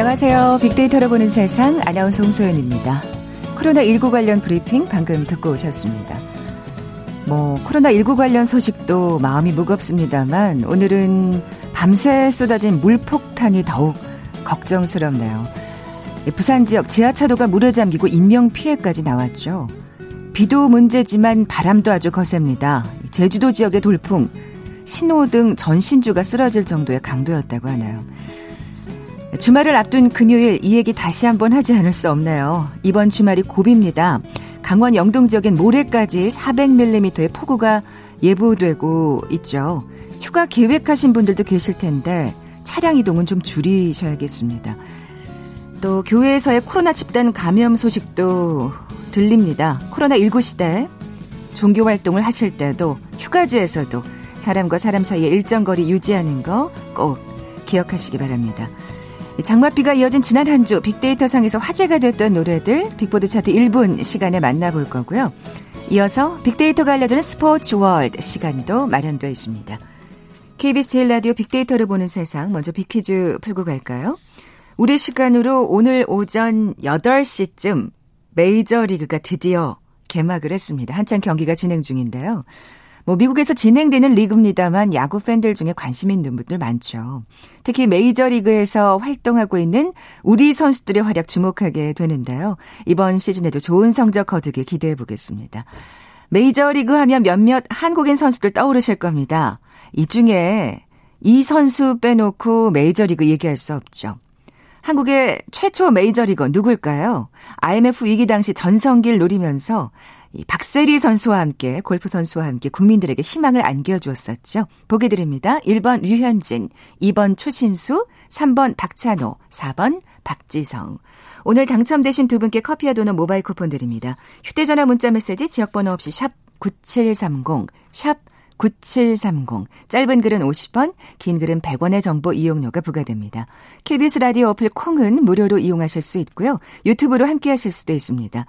안녕하세요. 빅데이터로 보는 세상 아나운서 홍소연입니다. 코로나19 관련 브리핑 방금 듣고 오셨습니다. 뭐 코로나19 관련 소식도 마음이 무겁습니다만 오늘은 밤새 쏟아진 물폭탄이 더욱 걱정스럽네요. 부산 지역 지하차도가 물에 잠기고 인명 피해까지 나왔죠. 비도 문제지만 바람도 아주 거셉니다. 제주도 지역의 돌풍, 신호등 전신주가 쓰러질 정도의 강도였다고 하나요. 주말을 앞둔 금요일 이 얘기 다시 한번 하지 않을 수 없네요. 이번 주말이 고비입니다. 강원 영동 지역엔 모레까지 400mm의 폭우가 예보되고 있죠. 휴가 계획하신 분들도 계실 텐데 차량 이동은 좀 줄이셔야겠습니다. 또 교회에서의 코로나 집단 감염 소식도 들립니다. 코로나19 시대 종교 활동을 하실 때도 휴가지에서도 사람과 사람 사이의 일정 거리 유지하는 거 꼭 기억하시기 바랍니다. 장맛비가 이어진 지난 한 주 빅데이터 상에서 화제가 됐던 노래들 빅보드 차트 1분 시간에 만나볼 거고요. 이어서 빅데이터가 알려주는 스포츠 월드 시간도 마련되어 있습니다. KBS 제일 라디오 빅데이터를 보는 세상 먼저 빅퀴즈 풀고 갈까요? 우리 시간으로 오늘 오전 8시쯤 메이저리그가 드디어 개막을 했습니다. 한창 경기가 진행 중인데요. 뭐 미국에서 진행되는 리그입니다만 야구 팬들 중에 관심 있는 분들 많죠. 특히 메이저리그에서 활동하고 있는 우리 선수들의 활약 주목하게 되는데요. 이번 시즌에도 좋은 성적 거두길 기대해 보겠습니다. 메이저리그 하면 몇몇 한국인 선수들 떠오르실 겁니다. 이 중에 이 선수 빼놓고 메이저리그 얘기할 수 없죠. 한국의 최초 메이저리거 누굴까요? IMF 위기 당시 전성기를 노리면서 이 박세리 선수와 함께 골프 선수와 함께 국민들에게 희망을 안겨주었었죠. 보기 드립니다. 1번 류현진, 2번 추신수, 3번 박찬호, 4번 박지성. 오늘 당첨되신 두 분께 커피와 도넛 모바일 쿠폰 드립니다. 휴대전화 문자 메시지 지역번호 없이 샵 9730, 샵 9730. 짧은 글은 50원, 긴 글은 100원의 정보 이용료가 부과됩니다. KBS 라디오 어플 콩은 무료로 이용하실 수 있고요. 유튜브로 함께 하실 수도 있습니다.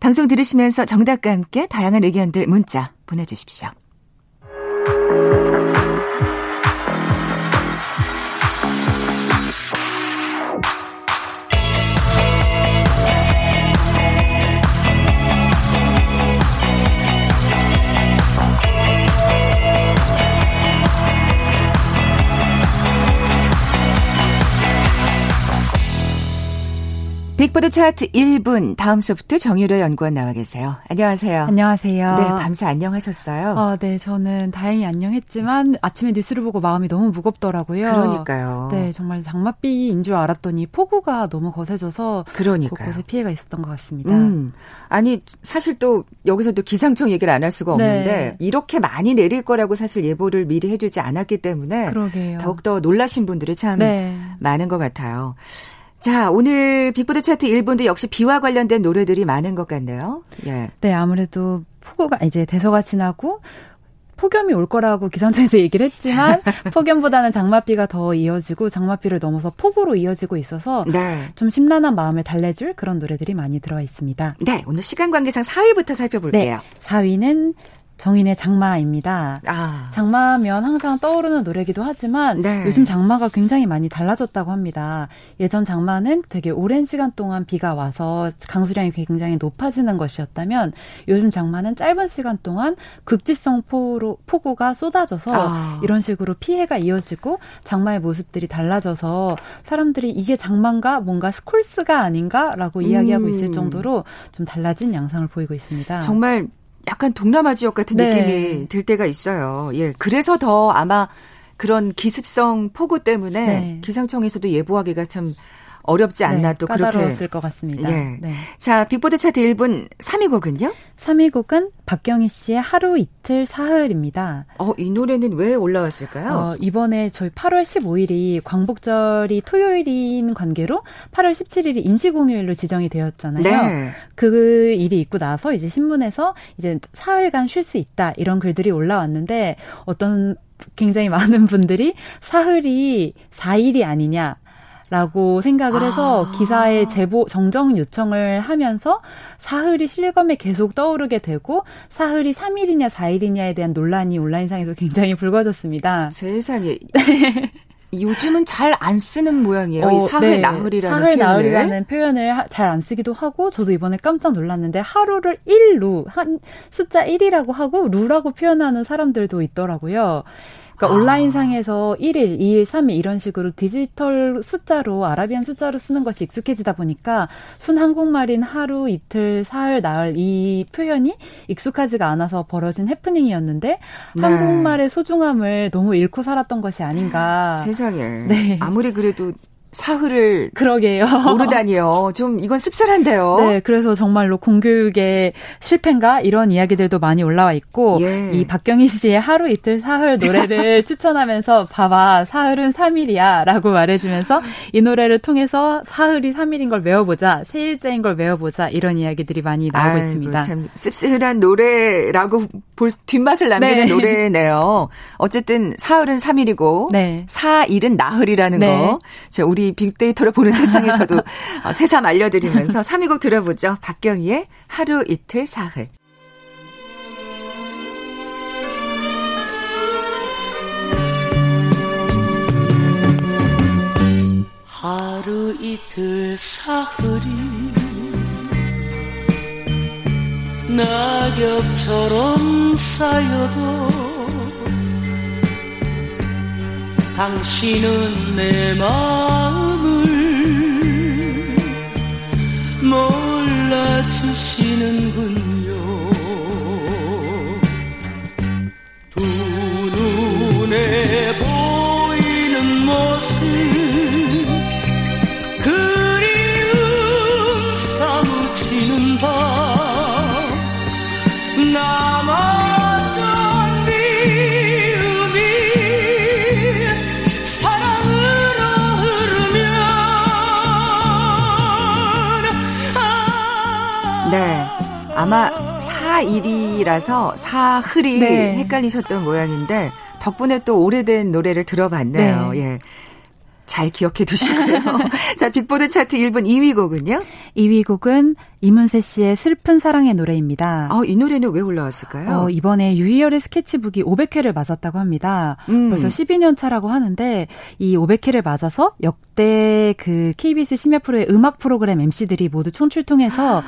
방송 들으시면서 정답과 함께 다양한 의견들 문자 보내주십시오. 빅보드 차트 1분 다음 소프트 정유로 연구원 나와 계세요. 안녕하세요. 안녕하세요. 네, 밤새 안녕하셨어요? 어, 네, 저는 다행히 안녕했지만 아침에 뉴스를 보고 마음이 너무 무겁더라고요. 그러니까요. 네, 정말 장맛비인 줄 알았더니 폭우가 너무 거세져서 그러니까요. 곳곳에 피해가 있었던 것 같습니다. 음, 아니 사실 또 여기서도 기상청 얘기를 안 할 수가 없는데 네. 이렇게 많이 내릴 거라고 사실 예보를 미리 해주지 않았기 때문에 그러게요. 더욱더 놀라신 분들이 참 네. 많은 것 같아요. 자, 오늘 빅보드 차트 1분도 역시 비와 관련된 노래들이 많은 것 같네요. 예. 네, 아무래도 폭우가 이제 대서가 지나고 폭염이 올 거라고 기상청에서 얘기를 했지만 폭염보다는 장맛비가 더 이어지고 장맛비를 넘어서 폭우로 이어지고 있어서 네. 좀 심란한 마음을 달래줄 그런 노래들이 많이 들어와 있습니다. 네, 오늘 시간 관계상 4위부터 살펴볼게요. 네, 4위는 정인의 장마입니다. 아. 장마면 항상 떠오르는 노래기도 하지만 네. 요즘 장마가 굉장히 많이 달라졌다고 합니다. 예전 장마는 되게 오랜 시간 동안 비가 와서 강수량이 굉장히 높아지는 것이었다면 요즘 장마는 짧은 시간 동안 극지성 포로, 폭우가 쏟아져서 아. 이런 식으로 피해가 이어지고 장마의 모습들이 달라져서 사람들이 이게 장마인가 뭔가 스콜스가 아닌가라고 음. 이야기하고 있을 정도로 좀 달라진 양상을 보이고 있습니다. 정말 약간 동남아 지역 같은 네. 느낌이 들 때가 있어요. 예. 그래서 더 아마 그런 기습성 폭우 때문에 네. 기상청에서도 예보하기가 참 어렵지 않나 네, 또 그렇게 까다로웠을 것 같습니다. 예. 네. 자, 빅보드 차트 1분 3위 곡은요? 3위 곡은 박경희 씨의 하루 이틀 사흘입니다. 어, 이 노래는 왜 올라왔을까요? 어, 이번에 저희 8월 15일이 광복절이 토요일인 관계로 8월 17일이 임시공휴일로 지정이 되었잖아요. 네. 그 일이 있고 나서 이제 신문에서 이제 사흘간 쉴 수 있다 이런 글들이 올라왔는데 어떤 굉장히 많은 분들이 사흘이 4일이 아니냐 라고 생각을 해서 아. 기사에 제보 정정 요청을 하면서 사흘이 실검에 계속 떠오르게 되고 사흘이 3일이냐 4일이냐에 대한 논란이 온라인상에서 굉장히 불거졌습니다. 세상에. 요즘은 잘 안 쓰는 모양이에요. 어, 이 사흘 네. 나흘이라는 사흘 표현을. 나흘이라는 표현을 잘 안 쓰기도 하고 저도 이번에 깜짝 놀랐는데 하루를 1루 한 숫자 1이라고 하고 루라고 표현하는 사람들도 있더라고요. 그러니까 아. 온라인 상에서 1일, 2일, 3일 이런 식으로 디지털 숫자로 아라비안 숫자로 쓰는 것이 익숙해지다 보니까 순 한국말인 하루, 이틀, 사흘, 나흘 이 표현이 익숙하지가 않아서 벌어진 해프닝이었는데 네. 한국말의 소중함을 너무 잃고 살았던 것이 아닌가. 세상에. 네. 아무리 그래도 사흘을 그러게요. 모르다니요. 좀 이건 씁쓸한데요. 네, 그래서 정말로 공교육의 실패인가 이런 이야기들도 많이 올라와 있고 예. 이 박경희 씨의 하루 이틀 사흘 노래를 추천하면서 봐봐 사흘은 3일이야라고 말해주면서 이 노래를 통해서 사흘이 3일인 걸 외워보자 세일째인 걸 외워보자 이런 이야기들이 많이 나오고 아이고, 있습니다. 참 씁쓸한 노래라고 볼 뒷맛을 남기는 네. 노래네요. 어쨌든 사흘은 3일이고 네. 사일은 나흘이라는 네. 거. 자, 우리 빅데이터를 보는 세상에서도 어, 새삼 알려드리면서 3위곡 들어보죠. 박경희의 하루 이틀 사흘. 하루 이틀 사흘이 낙엽처럼 쌓여도 당신은 내 마음을 몰라주시는군 아마 사일이라서 사흘이 네. 헷갈리셨던 모양인데 덕분에 또 오래된 노래를 들어봤네요. 네. 예. 잘 기억해 두시고요. 자, 빅보드 차트 1분 2위 곡은요? 2위 곡은 이문세 씨의 슬픈 사랑의 노래입니다. 아, 이 노래는 왜 올라왔을까요? 어, 이번에 유희열의 스케치북이 500회를 맞았다고 합니다. 음. 벌써 12년 차라고 하는데 이 500회를 맞아서 역대 그 KBS 심야 프로의 음악 프로그램 MC들이 모두 총출통해서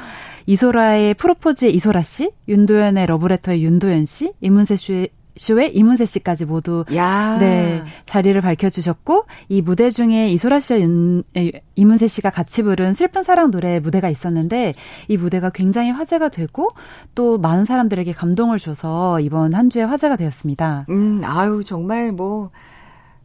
이소라의 프로포즈의 이소라 씨, 윤도현의 러브레터의 윤도현 씨, 이문세 씨의 쇼의 이문세 씨까지 모두 야. 네 자리를 밝혀주셨고 이 무대 중에 이소라 씨와 윤, 이문세 씨가 같이 부른 슬픈 사랑 노래 무대가 있었는데 이 무대가 굉장히 화제가 되고 또 많은 사람들에게 감동을 줘서 이번 한 주에 화제가 되었습니다. 음 아유 정말 뭐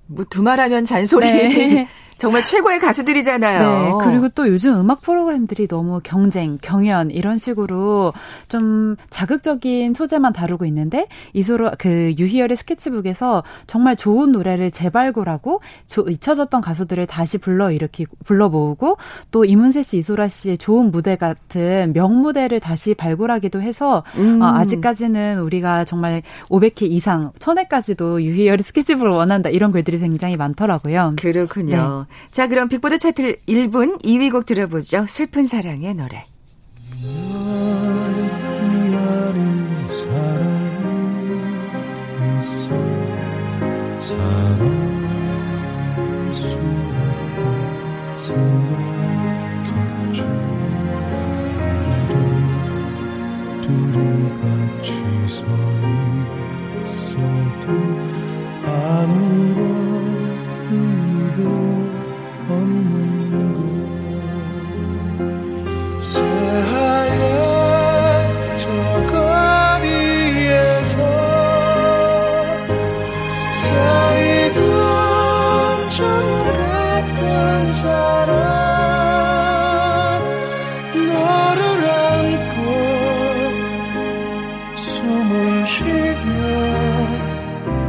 뭐 두말하면 잔소리 네. 정말 최고의 가수들이잖아요. 네. 그리고 또 요즘 음악 프로그램들이 너무 경쟁, 경연 이런 식으로 좀 자극적인 소재만 다루고 있는데 이소로 그 유희열의 스케치북에서 정말 좋은 노래를 재발굴하고 조, 잊혀졌던 가수들을 다시 불러 일으키 불러 모으고 또 이문세 씨, 이소라 씨의 좋은 무대 같은 명무대를 다시 발굴하기도 해서 음. 어, 아직까지는 우리가 정말 500회 이상 1000회까지도 유희열의 스케치북을 원한다 이런 글들이 굉장히 많더라고요. 그렇군요. 네. 자, 그럼 빅보드 차트 1분 2위 곡 들어보죠. 슬픈 사랑의 노래.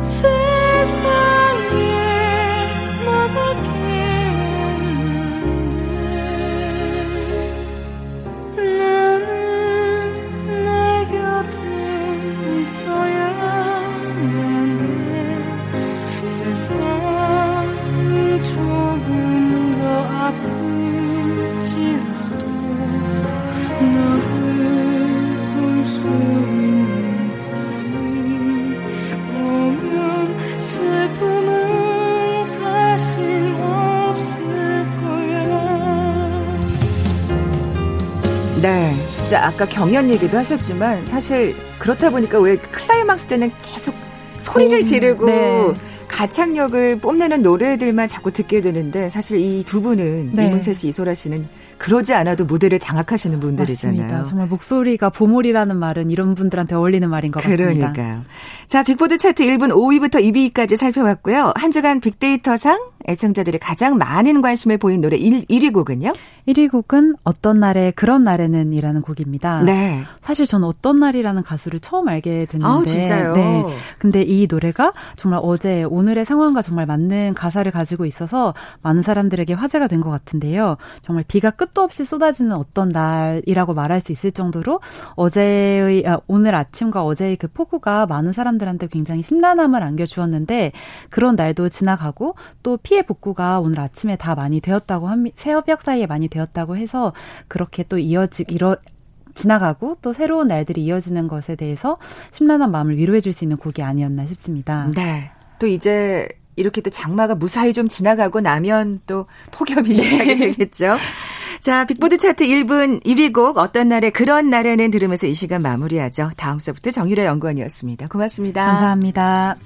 슬픔 진짜 아까 경연 얘기도 하셨지만 사실 그렇다 보니까 왜 클라이막스 때는 계속 소리를 음, 지르고 네. 가창력을 뽐내는 노래들만 자꾸 듣게 되는데 사실 이 두 분은 네. 이문세 씨, 이소라 씨는 그러지 않아도 무대를 장악하시는 분들이잖아요. 맞습니다. 정말 목소리가 보물이라는 말은 이런 분들한테 어울리는 말인 것 그러니까요. 같습니다. 그러니까요. 자, 빅보드 차트 1분 5위부터 2위까지 살펴봤고요. 한 주간 빅데이터상 애청자들이 가장 많은 관심을 보인 노래 1, 1위 곡은요? 1위 곡은 어떤 날에 그런 날에는 이라는 곡입니다. 네. 사실 저는 어떤 날이라는 가수를 처음 알게 됐는데. 아, 진짜요? 네. 근데 이 노래가 정말 어제 오늘의 상황과 정말 맞는 가사를 가지고 있어서 많은 사람들에게 화제가 된 것 같은데요. 정말 비가 끝도 없이 쏟아지는 어떤 날이라고 말할 수 있을 정도로 어제의, 아, 오늘 아침과 어제의 그 폭우가 많은 사람들한테 굉장히 심란함을 안겨주었는데 그런 날도 지나가고 또 피해 복구가 오늘 아침에 다 많이 되었다고 합니다. 새벽 사이에 많이 되었다고 해서 그렇게 또 이어지 이러 지나가고 또 새로운 날들이 이어지는 것에 대해서 심란한 마음을 위로해 줄 수 있는 곡이 아니었나 싶습니다. 네. 또 이제 이렇게 또 장마가 무사히 좀 지나가고 나면 또 폭염이 네. 시작이 되겠죠. 자, 빅보드 차트 1분 1위 곡 어떤 날에 그런 날에는 들으면서 이 시간 마무리하죠. 다음 주부터 정유라 연구원이었습니다. 고맙습니다. 감사합니다.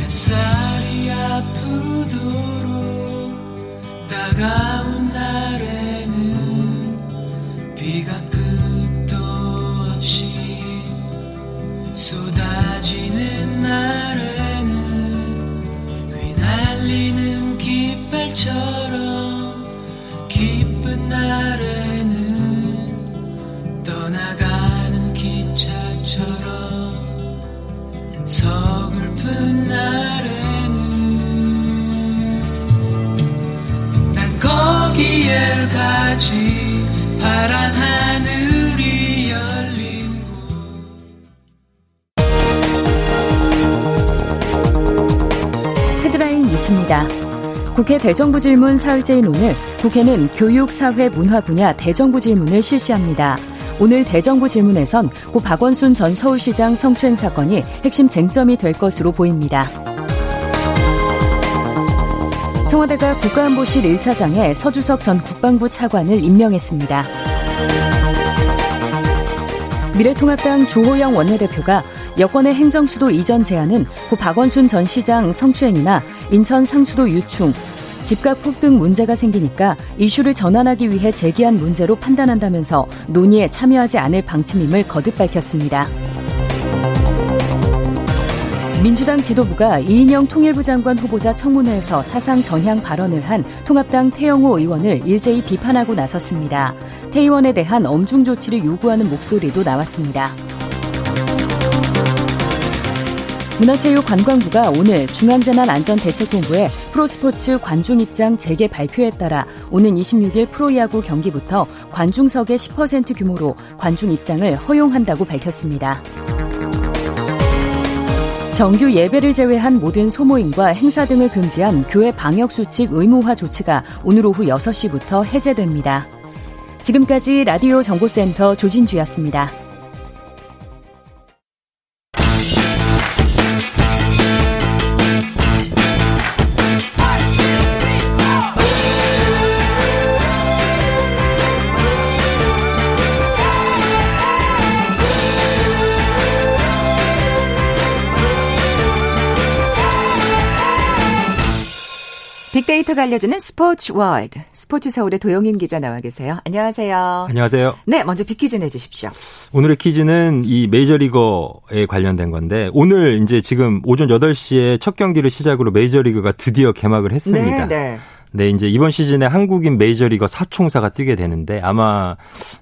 햇살이 아프도록 다가 국회 대정부 질문 사흘째인 오늘 국회는 교육, 사회, 문화 분야 대정부 질문을 실시합니다. 오늘 대정부 질문에선 고 박원순 전 서울시장 성추행 사건이 핵심 쟁점이 될 것으로 보입니다. 청와대가 국가안보실 1차장에 서주석 전 국방부 차관을 임명했습니다. 미래통합당 조호영 원내대표가 여권의 행정수도 이전 제안은 고 박원순 전 시장 성추행이나 인천 상수도 유충, 집값 폭 등 문제가 생기니까 이슈를 전환하기 위해 제기한 문제로 판단한다면서 논의에 참여하지 않을 방침임을 거듭 밝혔습니다. 민주당 지도부가 이인영 통일부 장관 후보자 청문회에서 사상 전향 발언을 한 통합당 태영호 의원을 일제히 비판하고 나섰습니다. 태 의원에 대한 엄중 조치를 요구하는 목소리도 나왔습니다. 문화체육관광부가 오늘 중앙재난안전대책본부에 프로스포츠 관중 입장 재개 발표에 따라 오는 26일 프로야구 경기부터 관중석의 10% 규모로 관중 입장을 허용한다고 밝혔습니다. 정규 예배를 제외한 모든 소모임과 행사 등을 금지한 교회 방역수칙 의무화 조치가 오늘 오후 6시부터 해제됩니다. 지금까지 라디오 정보센터 조진주였습니다. 빅데이터가 알려주는 스포츠 월드. 스포츠 서울의 도영인 기자 나와 계세요. 안녕하세요. 안녕하세요. 네, 먼저 빅퀴즈 내주십시오. 오늘의 퀴즈는 이 메이저리거에 관련된 건데 오늘 이제 지금 오전 8시에 첫 경기를 시작으로 메이저리그가 드디어 개막을 했습니다. 네, 네. 네, 이제 이번 시즌에 한국인 메이저리거 사총사가 뛰게 되는데 아마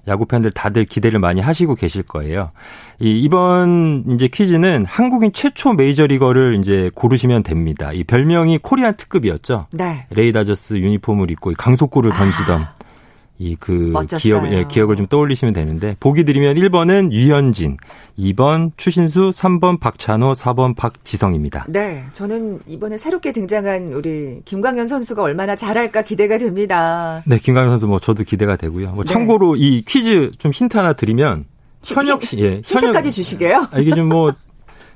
야구 팬들 다들 기대를 많이 하시고 계실 거예요. 이 이번 이제 퀴즈는 한국인 최초 메이저리거를 이제 고르시면 됩니다. 이 별명이 코리안 특급이었죠. 네. LA 다저스 유니폼을 입고 강속구를 던지던 아. 이 그 기억 예, 기억을 좀 떠올리시면 되는데 보기 드리면 1번은 유현진, 2번 추신수, 3번 박찬호, 4번 박지성입니다. 네, 저는 이번에 새롭게 등장한 우리 김광현 선수가 얼마나 잘할까 기대가 됩니다. 네, 김광현 선수 뭐 저도 기대가 되고요. 뭐 네. 참고로 이 퀴즈 좀 힌트 하나 드리면 현역 씨, 예, 현역까지 주시게요? 아, 이게 좀뭐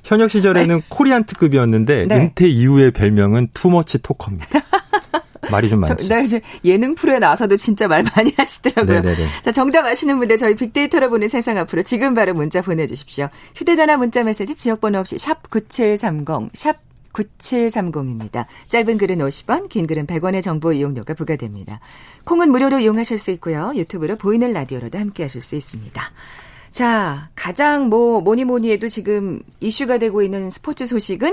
현역 시절에는 코리안 특급이었는데 네. 은퇴 이후의 별명은 투머치 토커입니다. 말이 좀 많죠. 나 이제 예능 프로에 나와서도 진짜 말 많이 하시더라고요. 네네네. 자, 정답 아시는 분들 저희 빅데이터로 보는 세상 앞으로 지금 바로 문자 보내주십시오. 휴대전화 문자 메시지 지역번호 없이 샵 9730, 샵 9730입니다. 짧은 글은 50원, 긴 글은 100원의 정보 이용료가 부과됩니다. 콩은 무료로 이용하실 수 있고요. 유튜브로 보이는 라디오로도 함께 하실 수 있습니다. 자, 가장 뭐 뭐니 뭐니 해도 지금 이슈가 되고 있는 스포츠 소식은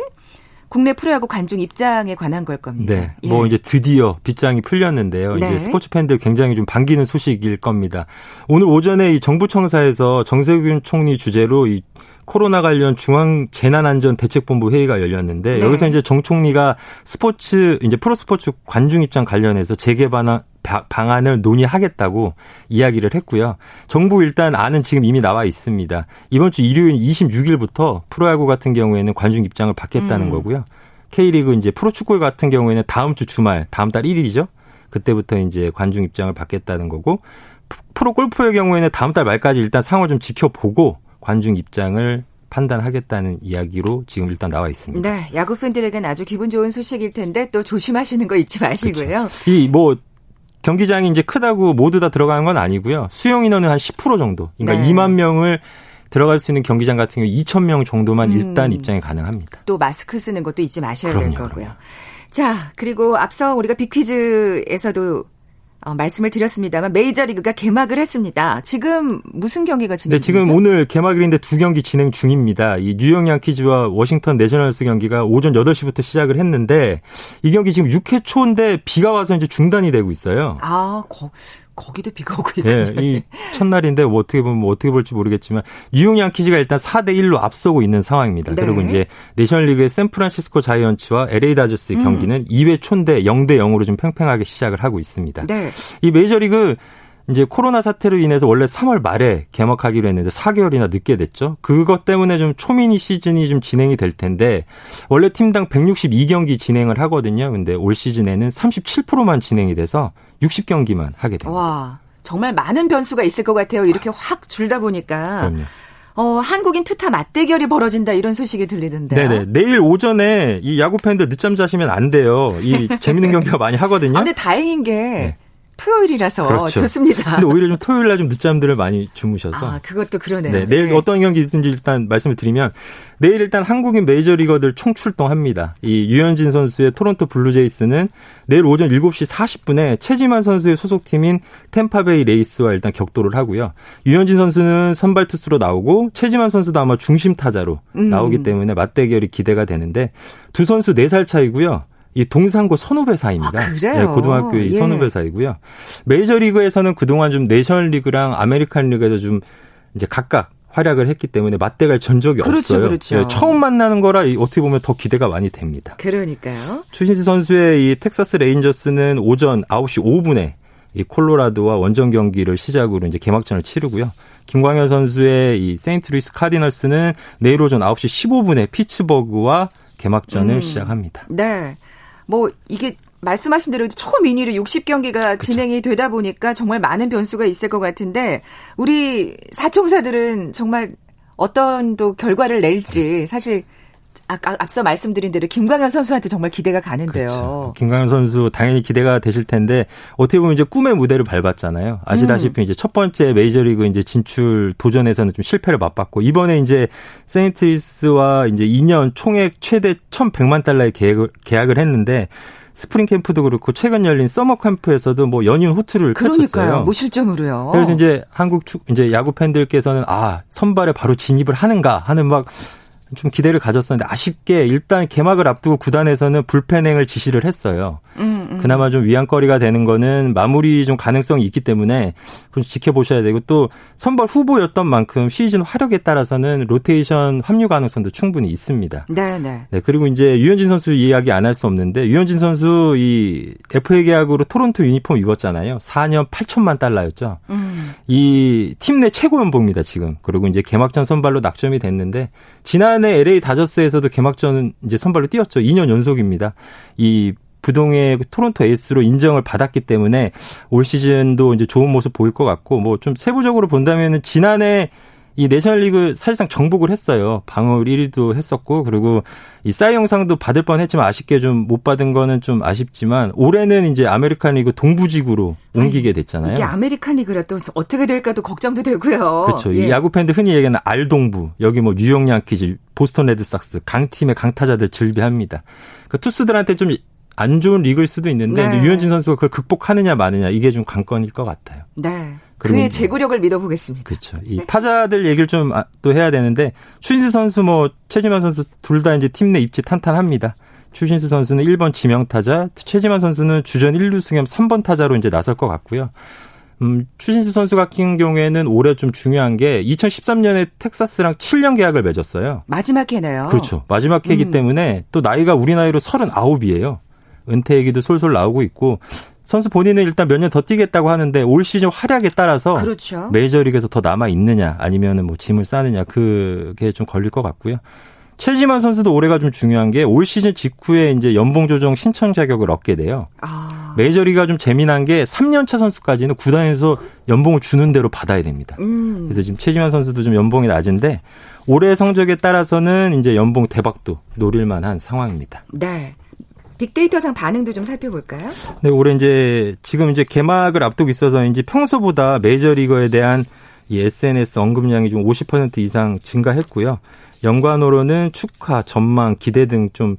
국내 프로야구 관중 입장에 관한 걸 겁니다. 네. 예. 뭐 이제 드디어 빗장이 풀렸는데요. 네. 이제 스포츠 팬들 굉장히 좀 반기는 소식일 겁니다. 오늘 오전에 이 정부 청사에서 정세균 총리 주재로 이 코로나 관련 중앙 재난안전 대책본부 회의가 열렸는데 네. 여기서 이제 정 총리가 스포츠 이제 프로 스포츠 관중 입장 관련해서 재개방 방안을 논의하겠다고 이야기를 했고요. 정부 일단 안은 지금 이미 나와 있습니다. 이번 주 일요일 26일부터 프로야구 같은 경우에는 관중 입장을 받겠다는 음. 거고요. K리그 이제 프로축구 같은 경우에는 다음 주 주말, 다음 달 1일이죠. 그때부터 이제 관중 입장을 받겠다는 거고 프로 골프의 경우에는 다음 달 말까지 일단 상황을 좀 지켜보고 관중 입장을 판단하겠다는 이야기로 지금 일단 나와 있습니다. 네, 야구 팬들에겐 아주 기분 좋은 소식일 텐데 또 조심하시는 거 잊지 마시고요. 그렇죠. 이뭐 경기장이 이제 크다고 모두 다 들어가는 건 아니고요. 수용 인원은 한 10% 정도. 그러니까 네. 2만 명을 들어갈 수 있는 경기장 같은 경우 2천 명 정도만 음. 일단 입장이 가능합니다. 또 마스크 쓰는 것도 잊지 마셔야 그럼요, 될 거고요. 그럼요. 자, 그리고 앞서 우리가 빅퀴즈에서도 어, 말씀을 드렸습니다만 메이저리그가 개막을 했습니다. 지금 무슨 경기가 진행 중이죠? 네, 지금 오늘 개막일인데 두 경기 진행 중입니다. 이 뉴욕 양키즈와 워싱턴 내셔널스 경기가 오전 8시부터 시작을 했는데 이 경기 지금 6회 초인데 비가 와서 이제 중단이 되고 있어요. 아, 거, 거기도 비가 오고 있군요. 예, 이 첫날인데 뭐 어떻게 보면 뭐 어떻게 볼지 모르겠지만 뉴욕 양키즈가 일단 4대 1로 앞서고 있는 상황입니다. 네. 그리고 이제 내셔널리그의 샌프란시스코 자이언츠와 LA 다저스의 음. 경기는 2회 초인데 0대 0으로 좀 팽팽하게 시작을 하고 있습니다. 네. 이 메이저리그 이제 코로나 사태로 인해서 원래 3월 말에 개막하기로 했는데 4개월이나 늦게 됐죠. 그것 때문에 좀 초미니 시즌이 좀 진행이 될 텐데 원래 팀당 162경기 진행을 하거든요. 근데 올 시즌에는 37%만 진행이 돼서 60경기만 하게 됩니다. 와, 정말 많은 변수가 있을 것 같아요. 이렇게 확 줄다 보니까. 그럼요. 어, 한국인 투타 맞대결이 벌어진다 이런 소식이 들리던데요. 네네. 내일 오전에 이 야구 팬들 늦잠 자시면 안 돼요. 이 재밌는 경기가 많이 하거든요. 아, 근데 다행인 게 네. 토요일이라서 그렇죠. 좋습니다. 근데 오히려 좀 토요일 날 좀 늦잠들을 많이 주무셔서. 아, 그것도 그러네요. 네, 내일 네. 어떤 경기 있든지 일단 말씀을 드리면 내일 일단 한국인 메이저리거들 총출동합니다. 이 류현진 선수의 토론토 블루제이스는 내일 오전 7시 40분에 최지만 선수의 소속팀인 탬파베이 레이스와 일단 격돌을 하고요. 류현진 선수는 선발 투수로 나오고 최지만 선수도 아마 중심 타자로 음. 나오기 때문에 맞대결이 기대가 되는데 두 선수 4살 차이고요. 이 동산고 선후배 사이입니다. 아, 네, 고등학교 의 예. 선후배 사이고요. 메이저리그에서는 그동안 좀 내셔널리그랑 아메리칸 리그에서 좀 이제 각각 활약을 했기 때문에 맞대결 전적이 그렇죠, 없어요. 그렇죠. 예, 처음 만나는 거라 어떻게 보면 더 기대가 많이 됩니다. 그러니까요. 추신수 선수의 이 텍사스 레인저스는 오전 9시 5분에 이 콜로라도와 원정 경기를 시작으로 이제 개막전을 치르고요. 김광현 선수의 이 세인트루이스 카디널스는 내일 오전 9시 15분에 피츠버그와 개막전을 음. 시작합니다. 네. 뭐 이게 말씀하신 대로 초미니로 60경기가 그쵸. 진행이 되다 보니까 정말 많은 변수가 있을 것 같은데 우리 사총사들은 정말 어떤 또 결과를 낼지 사실 아까 앞서 말씀드린 대로 김광현 선수한테 정말 기대가 가는데요. 그렇죠. 김광현 선수 당연히 기대가 되실 텐데 어떻게 보면 이제 꿈의 무대를 밟았잖아요. 아시다시피 음. 이제 첫 번째 메이저리그 이제 진출 도전에서는 좀 실패를 맛봤고 이번에 이제 세인트루이스와 이제 2년 총액 최대 1,100만 달러의 계약을, 계약을 했는데 스프링 캠프도 그렇고 최근 열린 서머 캠프에서도 뭐 연일 호투를 그러니까요. 펼쳤어요. 무실점으로요. 그래서 이제 한국 축 이제 야구 팬들께서는 아 선발에 바로 진입을 하는가 하는 막 좀 기대를 가졌었는데 아쉽게 일단 개막을 앞두고 구단에서는 불펜행을 지시를 했어요. 음, 음. 그나마 좀 위안거리가 되는 거는 마무리 좀 가능성이 있기 때문에 좀 지켜보셔야 되고 또 선발 후보였던 만큼 시즌 화력에 따라서는 로테이션 합류 가능성도 충분히 있습니다. 네, 네. 네, 그리고 이제 유현진 선수 이야기 안 할 수 없는데 유현진 선수 이 FA 계약으로 토론토 유니폼 입었잖아요. 4년 8천만 달러였죠. 음. 이팀 내 최고 연봉입니다, 지금. 그리고 이제 개막전 선발로 낙점이 됐는데 지난해 LA 다저스에서도 개막전은 이제 선발로 뛰었죠. 2년 연속입니다. 이 부동의 토론토 에이스로 인정을 받았기 때문에 올 시즌도 이제 좋은 모습 보일 것 같고 뭐 좀 세부적으로 본다면은 지난해 이 내셔널리그 사실상 정복을 했어요. 방어율 1위도 했었고 그리고 이 사이영상도 받을 뻔했지만 아쉽게 좀 못 받은 거는 좀 아쉽지만 올해는 이제 아메리칸 리그 동부지구로 옮기게 됐잖아요. 이게 아메리칸 리그라 또 어떻게 될까도 걱정도 되고요. 그렇죠. 예. 이 야구 팬들 흔히 얘기하는 알동부 여기 뭐 뉴욕 양키즈, 보스턴 레드삭스 강팀의 강타자들 즐비합니다. 그 투수들한테 좀 안 좋은 리그일 수도 있는데 네. 류현진 선수가 그걸 극복하느냐 마느냐 이게 좀 관건일 것 같아요. 네. 그의 제구력을 믿어보겠습니다. 그렇죠. 이 네. 타자들 얘기를 좀 또 아, 해야 되는데 추신수 선수 뭐 최지만 선수 둘 다 이제 팀 내 입지 탄탄합니다. 추신수 선수는 1번 지명 타자, 최지만 선수는 주전 1루수 겸 3번 타자로 이제 나설 것 같고요. 음, 추신수 선수 같은 경우에는 올해 좀 중요한 게 2013년에 텍사스랑 7년 계약을 맺었어요. 마지막 해네요. 그렇죠. 마지막 해이기 음. 때문에 또 나이가 우리 나이로 39이에요. 은퇴 얘기도 솔솔 나오고 있고 선수 본인은 일단 몇 년 더 뛰겠다고 하는데 올 시즌 활약에 따라서 그렇죠. 메이저리그에서 더 남아 있느냐 아니면은 뭐 짐을 싸느냐 그게 좀 걸릴 것 같고요. 첼지만 선수도 올해가 좀 중요한 게 올 시즌 직후에 이제 연봉 조정 신청 자격을 얻게 돼요. 아. 메이저리가 좀 재미난 게 3년차 선수까지는 구단에서 연봉을 주는 대로 받아야 됩니다. 음. 그래서 지금 최지만 선수도 좀 연봉이 낮은데 올해 성적에 따라서는 이제 연봉 대박도 노릴 만한 상황입니다. 네. 빅데이터상 반응도 좀 살펴볼까요? 네, 올해 이제 지금 이제 개막을 앞두고 있어서 이제 평소보다 메이저리거에 대한 이 SNS 언급량이 좀 50% 이상 증가했고요. 연관어로는 축하, 전망, 기대 등좀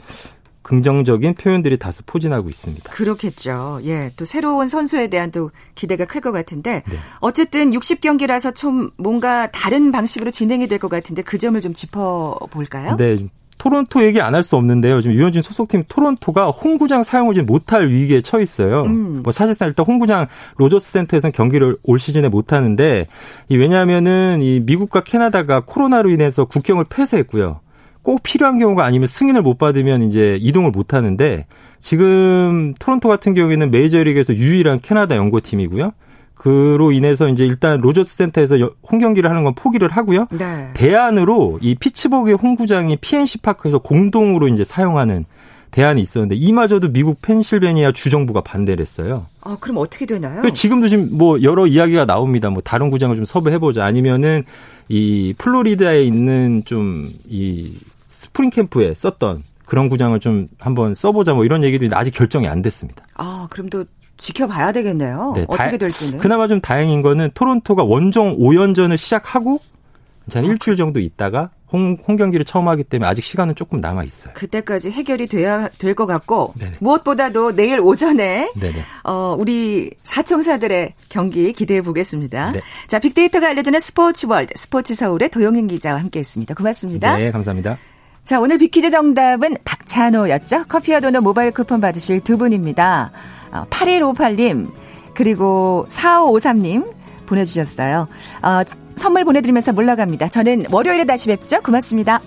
긍정적인 표현들이 다수 포진하고 있습니다. 그렇겠죠. 예. 또 새로운 선수에 대한 또 기대가 클 것 같은데 네. 어쨌든 60경기라서 좀 뭔가 다른 방식으로 진행이 될 것 같은데 그 점을 좀 짚어 볼까요? 네. 토론토 얘기 안 할 수 없는데요. 지금 류현진 소속팀 토론토가 홈구장 사용하지 못할 위기에 처했어요. 음. 뭐 사실상 일단 홈구장 로저스 센터에서는 경기를 올 시즌에 못 하는데 이 왜냐하면은 이 미국과 캐나다가 코로나로 인해서 국경을 폐쇄했고요. 꼭 필요한 경우가 아니면 승인을 못 받으면 이제 이동을 못 하는데 지금 토론토 같은 경우에는 메이저리그에서 유일한 캐나다 연고팀이고요. 그로 인해서 이제 일단 로저스 센터에서 홈 경기를 하는 건 포기를 하고요. 네. 대안으로 이 피츠버그의 홈구장인 PNC 파크에서 공동으로 이제 사용하는 대안이 있었는데 이마저도 미국 펜실베니아 주정부가 반대를 했어요. 아, 그럼 어떻게 되나요? 지금도 지금 뭐 여러 이야기가 나옵니다. 뭐 다른 구장을 좀 섭외해 보자 아니면은 이 플로리다에 있는 좀 이 스프링 캠프에 썼던 그런 구장을 좀 한번 써보자 뭐 이런 얘기도 아직 결정이 안 됐습니다. 아, 그럼 또 지켜봐야 되겠네요. 네, 어떻게 될지는. 그나마 좀 다행인 거는 토론토가 원정 5연전을 시작하고 한 아, 일주일 정도 있다가 홈, 홈 경기를 처음 하기 때문에 아직 시간은 조금 남아 있어요. 그때까지 해결이 돼야 될 것 같고 네네. 무엇보다도 내일 오전에. 어, 우리 사총사들의 경기 기대해 보겠습니다. 네. 자, 빅데이터가 알려주는 스포츠 월드 스포츠 서울의 도영인 기자와 함께했습니다. 고맙습니다. 네, 감사합니다. 자, 오늘 빅퀴즈 정답은 박찬호였죠. 커피와 도넛 모바일 쿠폰 받으실 두 분입니다. 8158님, 어, 그리고 4553님 보내주셨어요. 어, 선물 보내드리면서 물러갑니다. 저는 월요일에 다시 뵙죠. 고맙습니다.